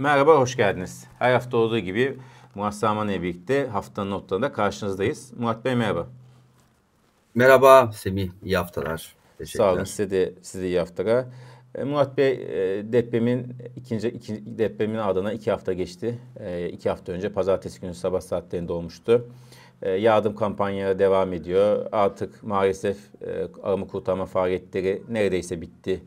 Merhaba, hoş geldiniz. Her hafta olduğu gibi Murat Saman ile birlikte haftanın notlarında karşınızdayız. Murat Bey merhaba. Merhaba Semih, iyi haftalar. Sağ olun, size de, size de iyi haftalar. E, Murat Bey e, depremin ikinci, ikinci depremin adına iki hafta geçti. E, iki hafta önce pazartesi günü sabah saatlerinde olmuştu. E, yardım kampanyaları devam ediyor. Artık maalesef e, arama kurtarma faaliyetleri neredeyse bitti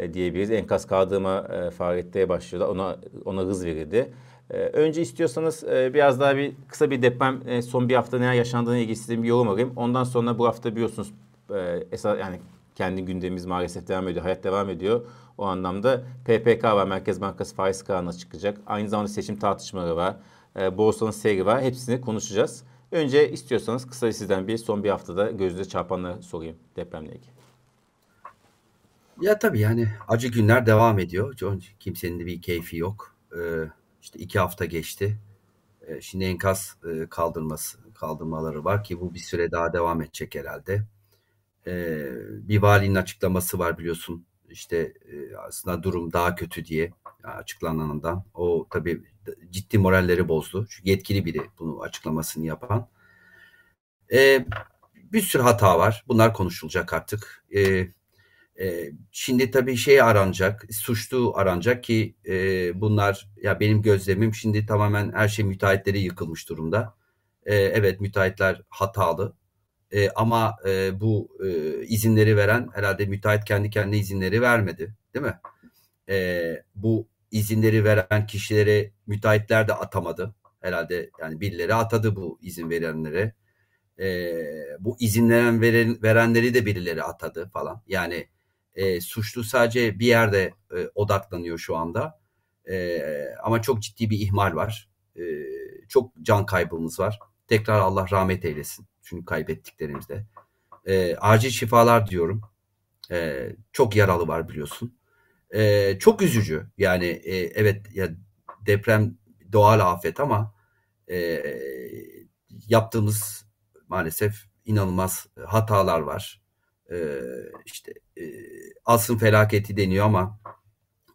e, diyebiliriz. Enkaz kaldırma e, faaliyetleri başlıyorlar. Ona ona hız verildi. E, önce istiyorsanız e, biraz daha bir kısa bir deprem e, son bir hafta neler yaşandığına ilgili size bir yorum alayım. Ondan sonra bu hafta biliyorsunuz e, esas yani kendi gündemimiz maalesef devam ediyor. Hayat devam ediyor. O anlamda PPK var. Merkez Bankası faiz kararına çıkacak. Aynı zamanda seçim tartışmaları var. E, borsanın seyri var. Hepsini konuşacağız. Önce istiyorsanız kısa sizden bir son bir haftada gözünüze çarpanları sorayım depremle ilgili. Ya tabii yani acı günler devam ediyor. Kimsenin de bir keyfi yok. Ee, işte iki hafta geçti. Ee, şimdi enkaz e, kaldırması kaldırmaları var ki bu bir süre daha devam edecek herhalde. Ee, bir valinin açıklaması var biliyorsun. İşte e, aslında durum daha kötü diye açıklananından. O tabii ciddi moralleri bozdu. Çünkü yetkili biri bunu açıklamasını yapan. Ee, bir sürü hata var. Bunlar konuşulacak artık. Ee, e, şimdi tabii şey aranacak, suçlu aranacak ki e, bunlar ya benim gözlemim şimdi tamamen her şey müteahhitleri yıkılmış durumda. E, evet müteahhitler hatalı e, ama e, bu e, izinleri veren herhalde müteahhit kendi kendine izinleri vermedi değil mi? Bu izinleri veren kişileri müteahhitler de atamadı. Herhalde yani birileri atadı bu izin verenlere. E, bu izinlenen veren, verenleri de birileri atadı falan. Yani e, suçlu sadece bir yerde e, odaklanıyor şu anda. E, ama çok ciddi bir ihmal var. E, çok can kaybımız var. Tekrar Allah rahmet eylesin. Çünkü kaybettiklerimizde. E, acil şifalar diyorum. E, çok yaralı var biliyorsun. E, çok üzücü. Yani e, evet ya deprem doğal afet ama e, yaptığımız maalesef inanılmaz hatalar var. E, işte e, felaketi deniyor ama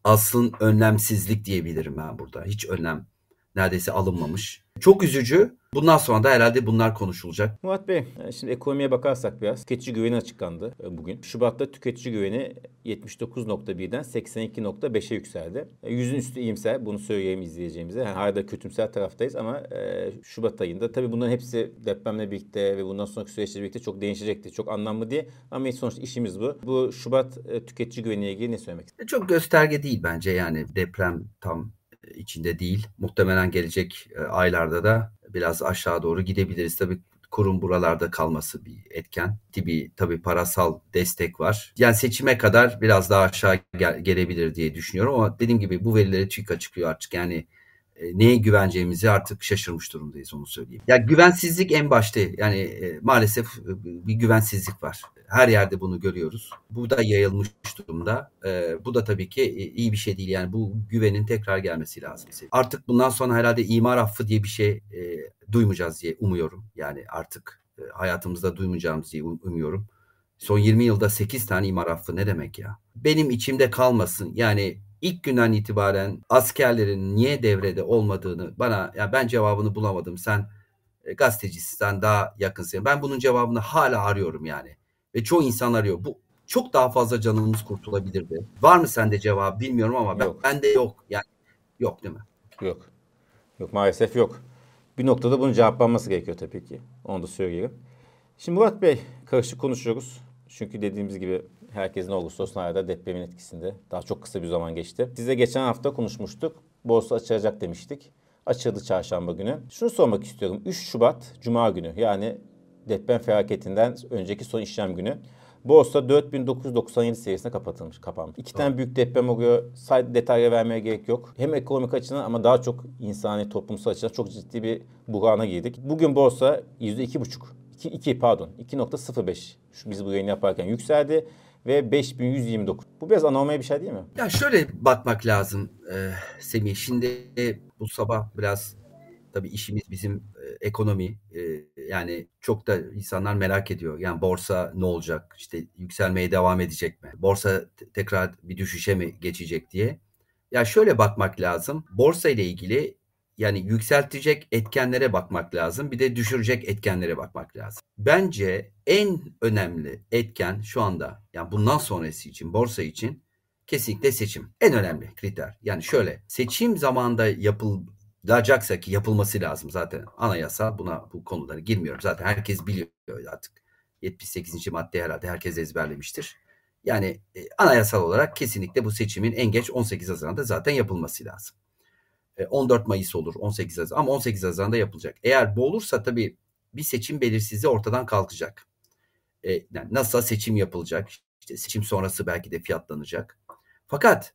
asrın önlemsizlik diyebilirim ben burada. Hiç önlem neredeyse alınmamış. Çok üzücü. Bundan sonra da herhalde bunlar konuşulacak. Murat Bey, e, şimdi ekonomiye bakarsak biraz. Tüketici güveni açıklandı e, bugün. Şubat'ta tüketici güveni 79.1'den 82.5'e yükseldi. E, yüzün üstü iyimser, bunu söyleyeyim izleyeceğimize. Yani hala kötümser taraftayız ama e, Şubat ayında tabii bunların hepsi depremle birlikte ve bundan sonraki süreçle birlikte çok değişecekti. Çok anlamlı diye ama sonuçta işimiz bu. Bu Şubat e, tüketici güveniyle ilgili ne söylemek istiyorsunuz? Çok gösterge değil bence yani deprem tam içinde değil. Muhtemelen gelecek aylarda da biraz aşağı doğru gidebiliriz. Tabii kurum buralarda kalması bir etken. Tabii, tabii parasal destek var. Yani seçime kadar biraz daha aşağı gel- gelebilir diye düşünüyorum ama dediğim gibi bu verileri TÜİK açıklıyor artık. Yani e, neye güveneceğimizi artık şaşırmış durumdayız onu söyleyeyim. Ya güvensizlik en başta yani e, maalesef e, bir güvensizlik var. Her yerde bunu görüyoruz. Bu da yayılmış durumda. Bu da tabii ki iyi bir şey değil. Yani bu güvenin tekrar gelmesi lazım. Artık bundan sonra herhalde imar affı diye bir şey duymayacağız diye umuyorum. Yani artık hayatımızda duymayacağımız diye um, umuyorum. Son 20 yılda 8 tane imar affı ne demek ya? Benim içimde kalmasın. Yani ilk günden itibaren askerlerin niye devrede olmadığını bana ya ben cevabını bulamadım. Sen e, gazetecisin, sen daha yakınsın. Ben bunun cevabını hala arıyorum yani. Ve çoğu insan arıyor. Bu çok daha fazla canımız kurtulabilirdi. Var mı sende cevap bilmiyorum ama ben, yok. bende yok. Yani yok değil mi? Yok. Yok maalesef yok. Bir noktada bunun cevaplanması gerekiyor tabii ki. Onu da söyleyelim. Şimdi Murat Bey karışık konuşuyoruz. Çünkü dediğimiz gibi herkesin olursa olsun hala depremin etkisinde. Daha çok kısa bir zaman geçti. Size geçen hafta konuşmuştuk. Borsa açılacak demiştik. Açıldı çarşamba günü. Şunu sormak istiyorum. 3 Şubat Cuma günü yani deprem felaketinden önceki son işlem günü. Borsa 4997 seviyesine kapatılmış, kapanmış. İki tane büyük deprem oluyor. Sadece detaylı vermeye gerek yok. Hem ekonomik açıdan ama daha çok insani, toplumsal açıdan çok ciddi bir buhrana girdik. Bugün borsa %2,5 2, 2 pardon 2.05 şu biz bu yayını yaparken yükseldi ve 5129. Bu biraz anormal bir şey değil mi? Ya şöyle bakmak lazım e, Semih. Şimdi bu sabah biraz tabii işimiz bizim e, ekonomi. E, yani çok da insanlar merak ediyor. Yani borsa ne olacak? İşte yükselmeye devam edecek mi? Borsa tekrar bir düşüşe mi geçecek diye. Ya şöyle bakmak lazım. Borsa ile ilgili yani yükseltecek etkenlere bakmak lazım. Bir de düşürecek etkenlere bakmak lazım. Bence en önemli etken şu anda yani bundan sonrası için borsa için kesinlikle seçim. En önemli kriter. Yani şöyle seçim zamanında yapılacaksa ki yapılması lazım zaten anayasa buna bu konulara girmiyorum. Zaten herkes biliyor artık. 78. madde herhalde herkes ezberlemiştir. Yani e, anayasal olarak kesinlikle bu seçimin en geç 18 Haziran'da zaten yapılması lazım. 14 e, Mayıs olur 18 Haziran ama 18 Haziran'da yapılacak. Eğer bu olursa tabii bir seçim belirsizliği ortadan kalkacak. E, yani nasıl seçim yapılacak? İşte seçim sonrası belki de fiyatlanacak. Fakat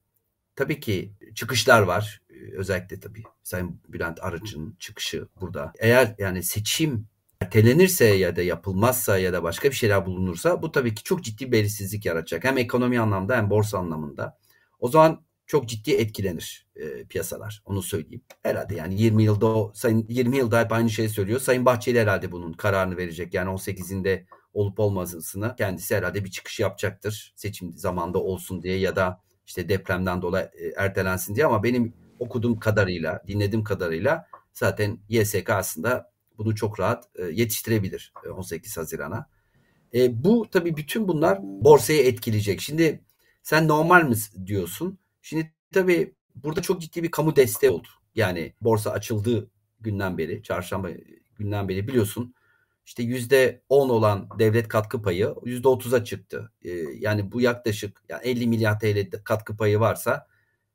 tabii ki çıkışlar var. E, özellikle tabii Sayın Bülent Arıcı'nın çıkışı burada. Eğer yani seçim ertelenirse ya da yapılmazsa ya da başka bir şeyler bulunursa bu tabii ki çok ciddi belirsizlik yaratacak. Hem ekonomi anlamda hem borsa anlamında. O zaman çok ciddi etkilenir e, piyasalar. Onu söyleyeyim. Herhalde yani 20 yılda o sayın 20 yılda hep aynı şeyi söylüyor. Sayın Bahçeli herhalde bunun kararını verecek. Yani 18'inde olup olmasını kendisi herhalde bir çıkış yapacaktır. Seçim zamanda olsun diye ya da işte depremden dolayı e, ertelensin diye ama benim okuduğum kadarıyla, dinlediğim kadarıyla zaten YSK aslında bunu çok rahat e, yetiştirebilir 18 e, Haziran'a. E, bu tabii bütün bunlar borsayı etkileyecek. Şimdi sen normal mi diyorsun? Şimdi tabii burada çok ciddi bir kamu desteği oldu. Yani borsa açıldığı günden beri, çarşamba günden beri biliyorsun işte yüzde on olan devlet katkı payı yüzde otuza çıktı. Ee, yani bu yaklaşık yani 50 milyar TL katkı payı varsa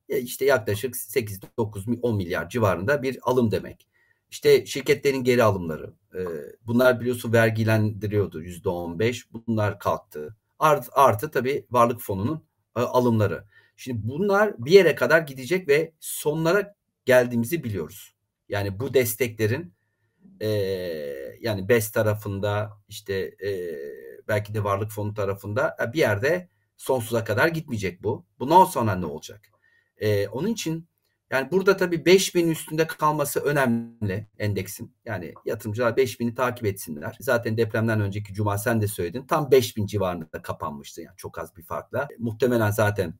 e, işte yaklaşık 8, 9, 10 milyar civarında bir alım demek. İşte şirketlerin geri alımları. E, bunlar biliyorsun vergilendiriyordu yüzde on beş. Bunlar kalktı. Art, artı tabii varlık fonunun e, alımları. Şimdi bunlar bir yere kadar gidecek ve sonlara geldiğimizi biliyoruz. Yani bu desteklerin e, yani BES tarafında işte e, belki de varlık fonu tarafında bir yerde sonsuza kadar gitmeyecek bu. Bundan sonra ne olacak? E, onun için yani burada tabii 5000 üstünde kalması önemli endeksin. Yani yatırımcılar 5000'i takip etsinler. Zaten depremden önceki cuma sen de söyledin. Tam 5000 civarında kapanmıştı. Yani çok az bir farkla. Muhtemelen zaten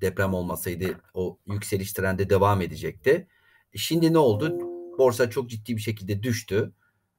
deprem olmasaydı o yükseliş trendi devam edecekti. E, şimdi ne oldu? Borsa çok ciddi bir şekilde düştü.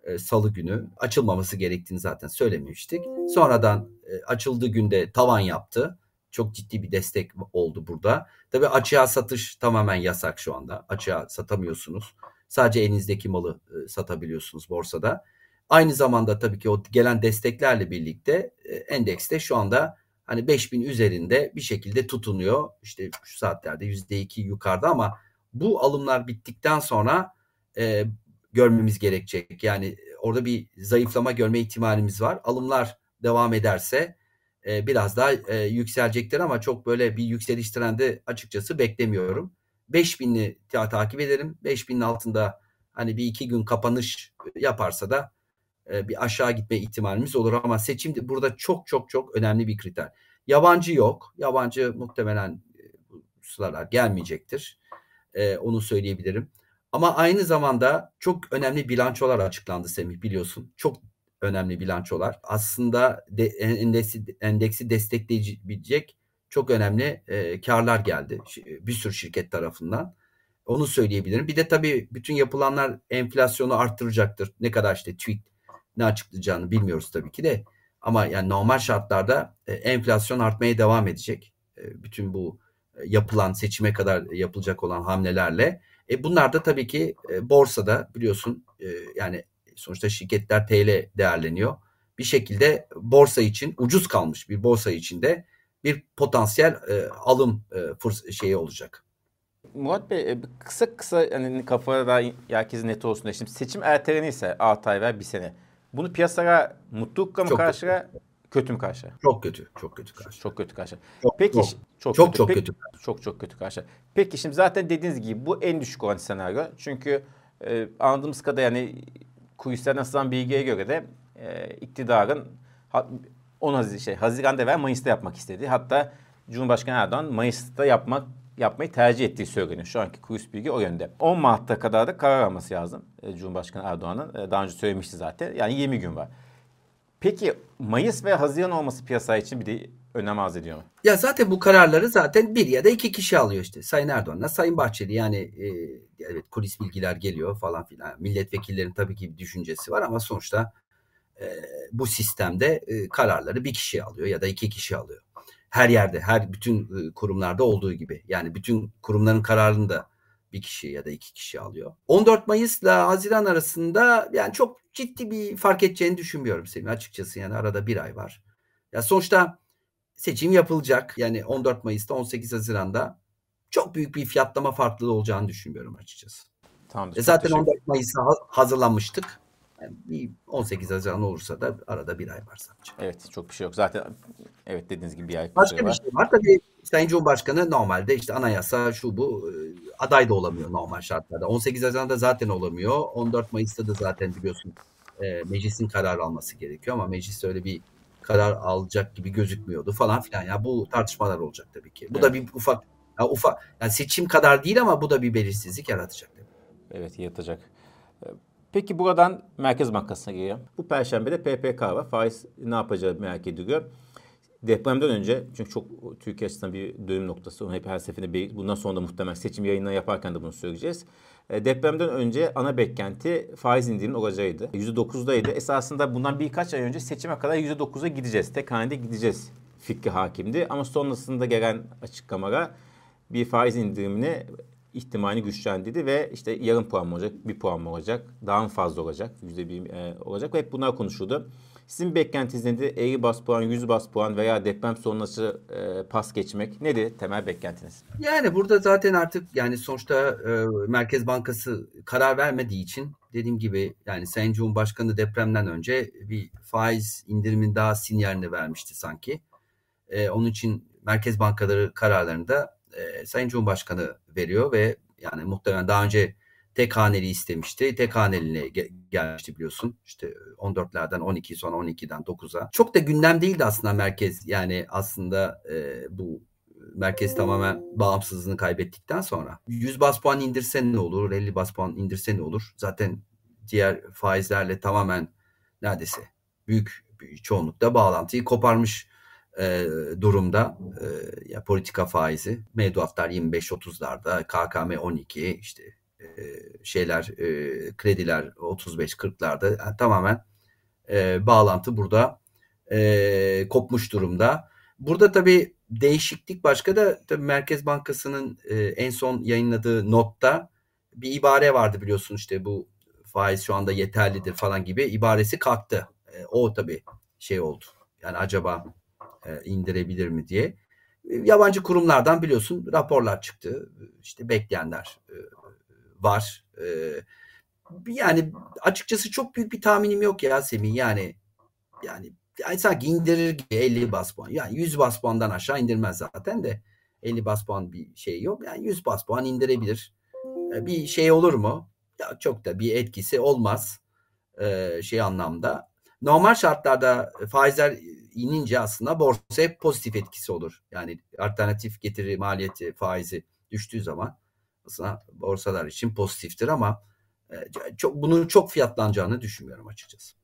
E, Salı günü açılmaması gerektiğini zaten söylemiştik. Sonradan e, açıldığı günde tavan yaptı. Çok ciddi bir destek oldu burada. Tabii açığa satış tamamen yasak şu anda. Açığa satamıyorsunuz. Sadece elinizdeki malı satabiliyorsunuz borsada. Aynı zamanda tabii ki o gelen desteklerle birlikte endekste şu anda hani 5000 üzerinde bir şekilde tutunuyor. İşte şu saatlerde %2 yukarıda ama bu alımlar bittikten sonra e, görmemiz gerekecek. Yani orada bir zayıflama görme ihtimalimiz var. Alımlar devam ederse e, biraz daha e, yükselecektir ama çok böyle bir yükseliş trendi açıkçası beklemiyorum. 5000'i ta takip ederim. 5000'in altında hani bir iki gün kapanış yaparsa da bir aşağı gitme ihtimalimiz olur ama seçim burada çok çok çok önemli bir kriter. Yabancı yok. Yabancı muhtemelen e, sıralar gelmeyecektir. E, onu söyleyebilirim. Ama aynı zamanda çok önemli bilançolar açıklandı Semih biliyorsun. Çok önemli bilançolar. Aslında de, endeksi, endeksi destekleyebilecek çok önemli e, karlar geldi. Bir sürü şirket tarafından. Onu söyleyebilirim. Bir de tabii bütün yapılanlar enflasyonu arttıracaktır. Ne kadar işte TÜİK ne açıklayacağını bilmiyoruz tabii ki de. Ama yani normal şartlarda e, enflasyon artmaya devam edecek. E, bütün bu e, yapılan seçime kadar yapılacak olan hamlelerle. E, bunlar da tabii ki borsada biliyorsun yani sonuçta şirketler TL değerleniyor. Bir şekilde borsa için ucuz kalmış bir borsa içinde bir potansiyel alım şeyi olacak. Murat Bey kısa kısa yani kafada da herkesin net olsun. Şimdi seçim ertelenirse 6 ay veya bir sene bunu piyasaya mutlulukla mı karşılar, kötü. kötü mü karşılar? Çok kötü, çok kötü karşılar. Çok kötü karşılar. Peki çok çok çok, kötü. çok kötü. Çok çok kötü karşılar. Peki şimdi zaten dediğiniz gibi bu en düşük olan senaryo. Çünkü e, anladığımız kadar yani kulislerden sızan bilgiye göre de e, iktidarın 10 Haziran şey Haziran'da ve Mayıs'ta yapmak istedi. Hatta Cumhurbaşkanı Erdoğan Mayıs'ta yapmak yapmayı tercih ettiği söyleniyor. Şu anki kulis bilgi o yönde. 10 Mart'ta kadar da karar alması lazım e, Cumhurbaşkanı Erdoğan'ın. E, daha önce söylemişti zaten. Yani 20 gün var. Peki Mayıs ve Haziran olması piyasa için bir de önem arz ediyor mu? Ya zaten bu kararları zaten bir ya da iki kişi alıyor işte. Sayın Erdoğan'la Sayın Bahçeli yani e, evet kulis bilgiler geliyor falan filan. Milletvekillerinin tabii ki bir düşüncesi var ama sonuçta e, bu sistemde e, kararları bir kişi alıyor ya da iki kişi alıyor. Her yerde, her bütün e, kurumlarda olduğu gibi. Yani bütün kurumların kararını da bir kişi ya da iki kişi alıyor. 14 Mayıs'la Haziran arasında yani çok ciddi bir fark edeceğini düşünmüyorum senin açıkçası. Yani arada bir ay var. Ya sonuçta seçim yapılacak. Yani 14 Mayıs'ta 18 Haziran'da çok büyük bir fiyatlama farklılığı olacağını düşünmüyorum açıkçası. Tamam. E zaten 14 Mayıs'a hazırlanmıştık. Yani bir 18 Haziran olursa da arada bir ay var sadece. Evet çok bir şey yok. Zaten evet dediğiniz gibi bir ay. Başka bir var. şey var. Tabii Sayın Cumhurbaşkanı normalde işte anayasa şu bu e, aday da olamıyor normal şartlarda. 18 Haziran'da zaten olamıyor. 14 Mayıs'ta da zaten biliyorsun e, meclisin karar alması gerekiyor ama meclis öyle bir karar alacak gibi gözükmüyordu falan filan. Ya bu tartışmalar olacak tabii ki. Bu evet. da bir ufak ya ufak yani seçim kadar değil ama bu da bir belirsizlik yaratacak. Evet yaratacak. Peki buradan Merkez Bankası'na geliyor. Bu perşembe de PPK var. Faiz ne yapacağı merak ediliyor. Depremden önce çünkü çok Türkiye açısından bir dönüm noktası. Onu hep her seferinde bundan sonra da muhtemelen seçim yayınları yaparken de bunu söyleyeceğiz. E, depremden önce ana beklenti faiz indirim olacağıydı. %9'daydı. Esasında bundan birkaç ay önce seçime kadar %9'a gideceğiz. Tek hanede gideceğiz fikri hakimdi. Ama sonrasında gelen açıklamalar bir faiz indirimini ihtimali güçlendirdi ve işte yarım puan mı olacak, bir puan mı olacak, daha mı fazla olacak, yüzde bir e, olacak ve hep bunlar konuşuldu. Sizin beklentiniz nedir? 50 bas puan, 100 bas puan veya deprem sonrası e, pas geçmek nedir temel beklentiniz? Yani burada zaten artık yani sonuçta e, Merkez Bankası karar vermediği için dediğim gibi yani Sayın Cumhurbaşkanı depremden önce bir faiz indirimin daha sinyalini vermişti sanki. E, onun için Merkez Bankaları kararlarında e, Sayın Cumhurbaşkanı veriyor ve yani muhtemelen daha önce tek haneli istemişti. Tek haneliğine gelmişti biliyorsun. İşte 14'lerden 12 sonra 12'den 9'a. Çok da gündem değildi aslında merkez. Yani aslında e, bu merkez tamamen bağımsızlığını kaybettikten sonra 100 bas puan indirse ne olur? 50 bas puan indirse ne olur? Zaten diğer faizlerle tamamen neredeyse büyük bir çoğunlukta bağlantıyı koparmış e, durumda. E, ya politika faizi, mevduatlar 25-30'larda, KKM 12, işte e, şeyler, e, krediler 35-40'larda yani tamamen e, bağlantı burada e, kopmuş durumda. Burada tabii değişiklik başka da tabii Merkez Bankası'nın e, en son yayınladığı notta bir ibare vardı biliyorsun işte bu faiz şu anda yeterlidir falan gibi ibaresi kalktı. E, o tabii şey oldu. Yani acaba e, indirebilir mi diye. E, yabancı kurumlardan biliyorsun raporlar çıktı. İşte bekleyenler e, var. Yani açıkçası çok büyük bir tahminim yok ya Semih. Yani yani, yani sanki indirir gibi 50 bas puan. Yani 100 bas puandan aşağı indirmez zaten de 50 bas puan bir şey yok. Yani 100 bas puan indirebilir. Bir şey olur mu? Ya çok da bir etkisi olmaz. Şey anlamda. Normal şartlarda faizler inince aslında borsaya pozitif etkisi olur. Yani alternatif getiri maliyeti faizi düştüğü zaman aslında borsalar için pozitiftir ama e, çok bunun çok fiyatlanacağını düşünmüyorum açıkçası.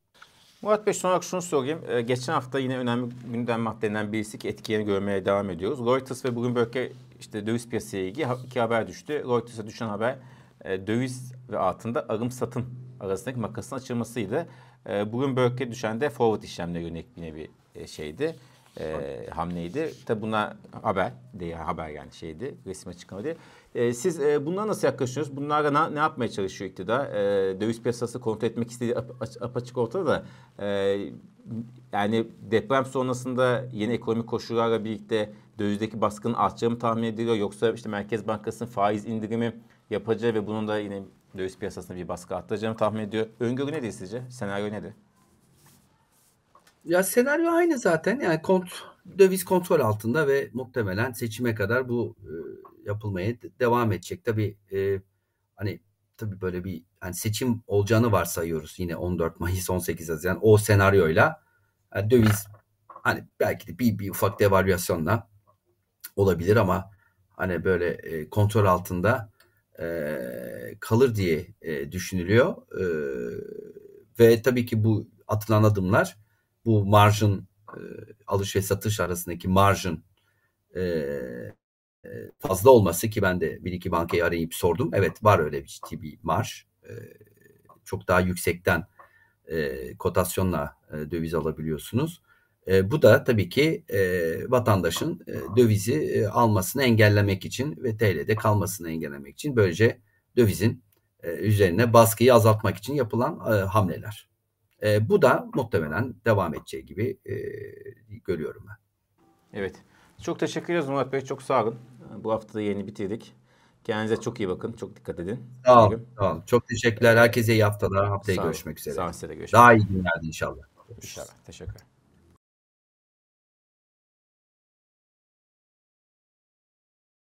Murat Bey son olarak şunu sorayım. Ee, geçen hafta yine önemli gündem maddelerinden birisi ki etkilerini görmeye devam ediyoruz. Reuters ve Bloomberg'e işte döviz piyasaya ilgili iki haber düştü. Reuters'a düşen haber e, döviz ve altında alım satım arasındaki makasın açılmasıydı. E, Bloomberg'e düşen de forward işlemlerine yönelik bir e, şeydi. E, hamleydi. Tabi buna haber değil haber yani şeydi resme çıkmadı. E, siz e, bunlara nasıl yaklaşıyorsunuz? Bunlarla ne, ne yapmaya çalışıyor iktidar? E, döviz piyasası kontrol etmek istediği ap, apaçık ortada da e, yani deprem sonrasında yeni ekonomik koşullarla birlikte dövizdeki baskının artacağı mı tahmin ediliyor? Yoksa işte Merkez Bankası'nın faiz indirimi yapacağı ve bunun da yine döviz piyasasında bir baskı arttıracağını tahmin ediyor. Öngörü nedir sizce? Senaryo nedir? Ya senaryo aynı zaten. Yani kont döviz kontrol altında ve muhtemelen seçime kadar bu e, yapılmaya devam edecek. Tabii e, hani tabii böyle bir hani seçim olacağını varsayıyoruz yine 14 Mayıs 18 Haziran o senaryoyla yani döviz hani belki de bir, bir ufak devalüasyonla olabilir ama hani böyle e, kontrol altında e, kalır diye e, düşünülüyor. E, ve tabii ki bu atılan adımlar bu marjın e, alış ve satış arasındaki marjın e, fazla olması ki ben de bir iki bankayı arayıp sordum. Evet var öyle bir ciddi bir marj. E, çok daha yüksekten e, kotasyonla e, döviz alabiliyorsunuz. E, bu da tabii ki e, vatandaşın e, dövizi e, almasını engellemek için ve TL'de kalmasını engellemek için böylece dövizin e, üzerine baskıyı azaltmak için yapılan e, hamleler. E, bu da muhtemelen devam edeceği gibi e, görüyorum ben. Evet. Çok teşekkür ederiz Murat Bey. Çok sağ olun. Bu hafta da yeni bitirdik. Kendinize çok iyi bakın. Çok dikkat edin. Sağ olun. Sağ olun. Çok teşekkürler. Herkese iyi haftalar. Haftaya Sağ görüşmek üzere. Sağ olun. Görüşmek Daha iyi günlerde inşallah. İnşallah. Teşekkür